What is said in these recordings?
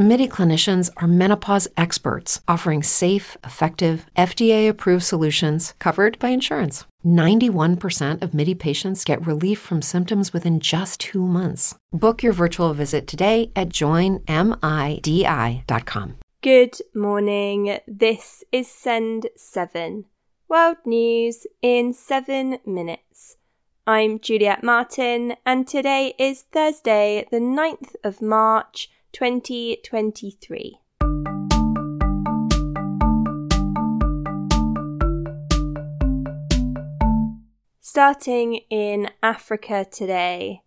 MIDI clinicians are menopause experts offering safe, effective, FDA approved solutions covered by insurance. 91% of MIDI patients get relief from symptoms within just two months. Book your virtual visit today at joinmidi.com. Good morning. This is Send 7. World News in 7 minutes. I'm Juliet Martin, and today is Thursday, the 9th of March, 2023. Starting in Africa today.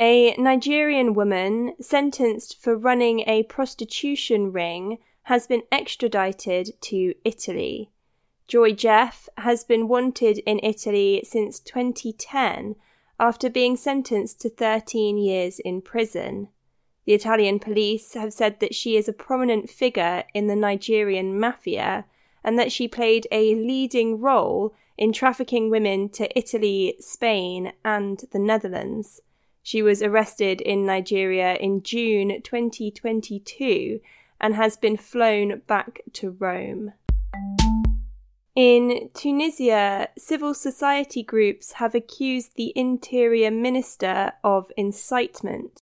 A Nigerian woman sentenced for running a prostitution ring has been extradited to Italy. Joy Jeff has been wanted in Italy since 2010 after being sentenced to 13 years in prison. The Italian police have said that she is a prominent figure in the Nigerian mafia and that she played a leading role in trafficking women to Italy, Spain, and the Netherlands. She was arrested in Nigeria in June 2022 and has been flown back to Rome. In Tunisia, civil society groups have accused the interior minister of incitement.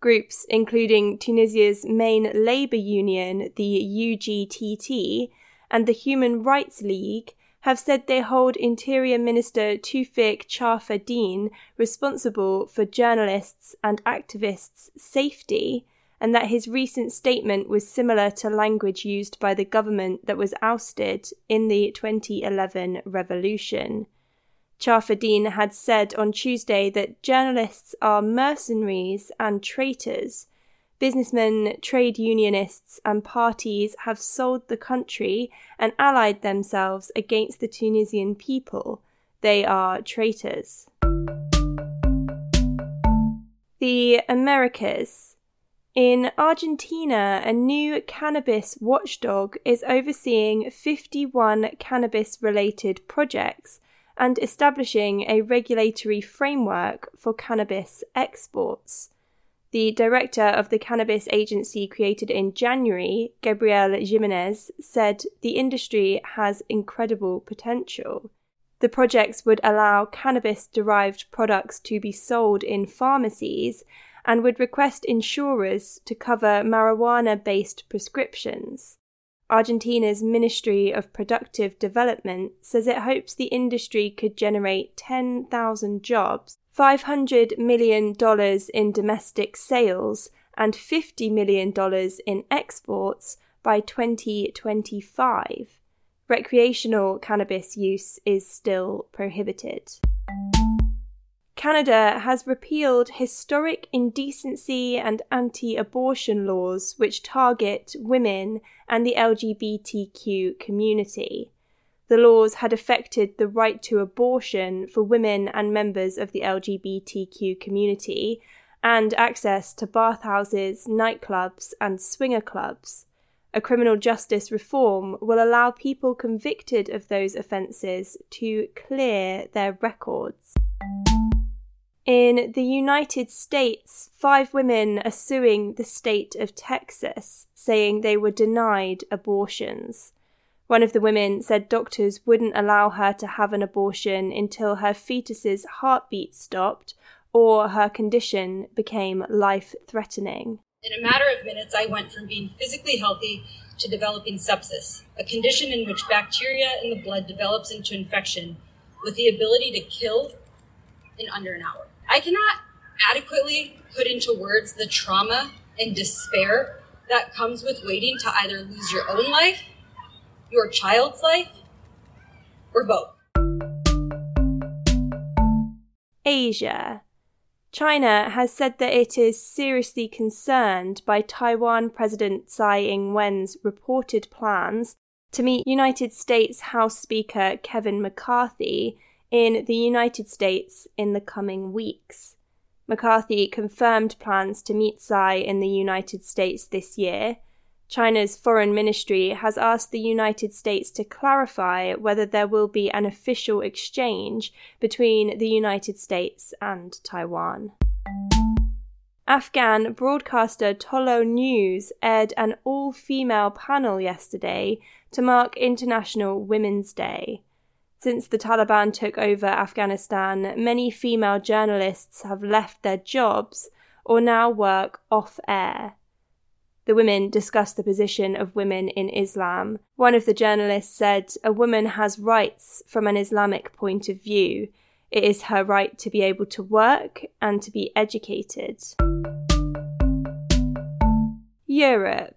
Groups including Tunisia's main labour union, the UGTT, and the Human Rights League have said they hold Interior Minister Taoufik Charfeddine responsible for journalists and activists' safety and that his recent statement was similar to language used by the government that was ousted in the 2011 revolution. Charfeddine had said on Tuesday that journalists are mercenaries and traitors. Businessmen, trade unionists, and parties have sold the country and allied themselves against the Tunisian people. They are traitors. The Americas. In Argentina, a new cannabis watchdog is overseeing 51 cannabis related projects and establishing a regulatory framework for cannabis exports. The director of the cannabis agency created in January, Gabriel Jimenez, said the industry has incredible potential. The projects would allow cannabis derived products to be sold in pharmacies and would request insurers to cover marijuana based prescriptions. Argentina's Ministry of Productive Development says it hopes the industry could generate 10,000 jobs, $500 million in domestic sales, and $50 million in exports by 2025. Recreational cannabis use is still prohibited. Canada has repealed historic indecency and anti abortion laws which target women and the LGBTQ community. The laws had affected the right to abortion for women and members of the LGBTQ community and access to bathhouses, nightclubs, and swinger clubs. A criminal justice reform will allow people convicted of those offences to clear their records. In the United States, five women are suing the state of Texas, saying they were denied abortions. One of the women said doctors wouldn't allow her to have an abortion until her fetus's heartbeat stopped or her condition became life threatening. In a matter of minutes, I went from being physically healthy to developing sepsis, a condition in which bacteria in the blood develops into infection with the ability to kill in under an hour. I cannot adequately put into words the trauma and despair that comes with waiting to either lose your own life, your child's life, or both. Asia. China has said that it is seriously concerned by Taiwan President Tsai Ing wen's reported plans to meet United States House Speaker Kevin McCarthy in the United States in the coming weeks. McCarthy confirmed plans to meet Tsai in the United States this year. China's foreign ministry has asked the United States to clarify whether there will be an official exchange between the United States and Taiwan. Afghan broadcaster Tolo News aired an all female panel yesterday to mark International Women's Day. Since the Taliban took over Afghanistan, many female journalists have left their jobs or now work off air. The women discussed the position of women in Islam. One of the journalists said, A woman has rights from an Islamic point of view. It is her right to be able to work and to be educated. Europe.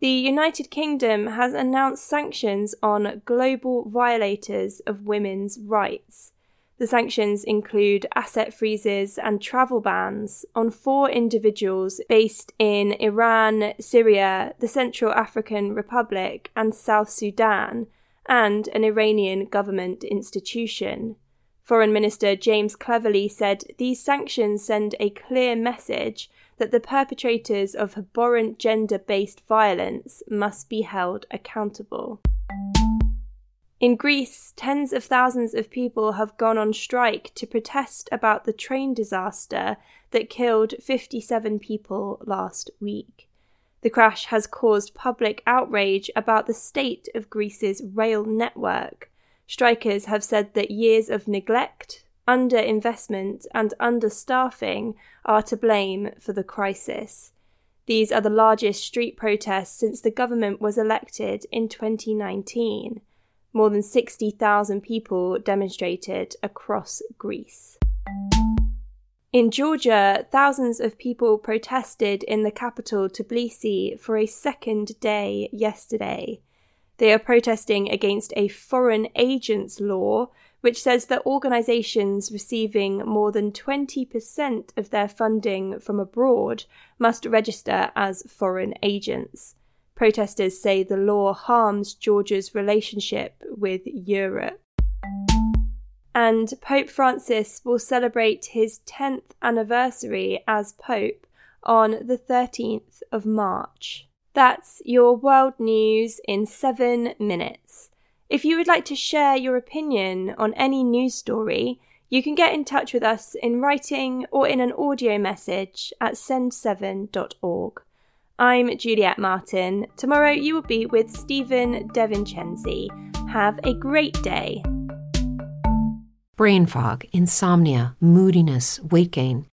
The United Kingdom has announced sanctions on global violators of women's rights. The sanctions include asset freezes and travel bans on four individuals based in Iran, Syria, the Central African Republic, and South Sudan, and an Iranian government institution. Foreign Minister James Cleverly said these sanctions send a clear message that the perpetrators of abhorrent gender based violence must be held accountable. In Greece, tens of thousands of people have gone on strike to protest about the train disaster that killed 57 people last week. The crash has caused public outrage about the state of Greece's rail network. Strikers have said that years of neglect, underinvestment, and understaffing are to blame for the crisis. These are the largest street protests since the government was elected in 2019 more than 60,000 people demonstrated across Greece. In Georgia, thousands of people protested in the capital Tbilisi for a second day yesterday. They are protesting against a foreign agents law, which says that organizations receiving more than 20% of their funding from abroad must register as foreign agents. Protesters say the law harms Georgia's relationship with Europe. And Pope Francis will celebrate his 10th anniversary as Pope on the 13th of March. That's your world news in seven minutes. If you would like to share your opinion on any news story, you can get in touch with us in writing or in an audio message at send7.org. I'm Juliet Martin. Tomorrow you will be with Stephen DeVincenzi. Have a great day. Brain fog, insomnia, moodiness, weight gain.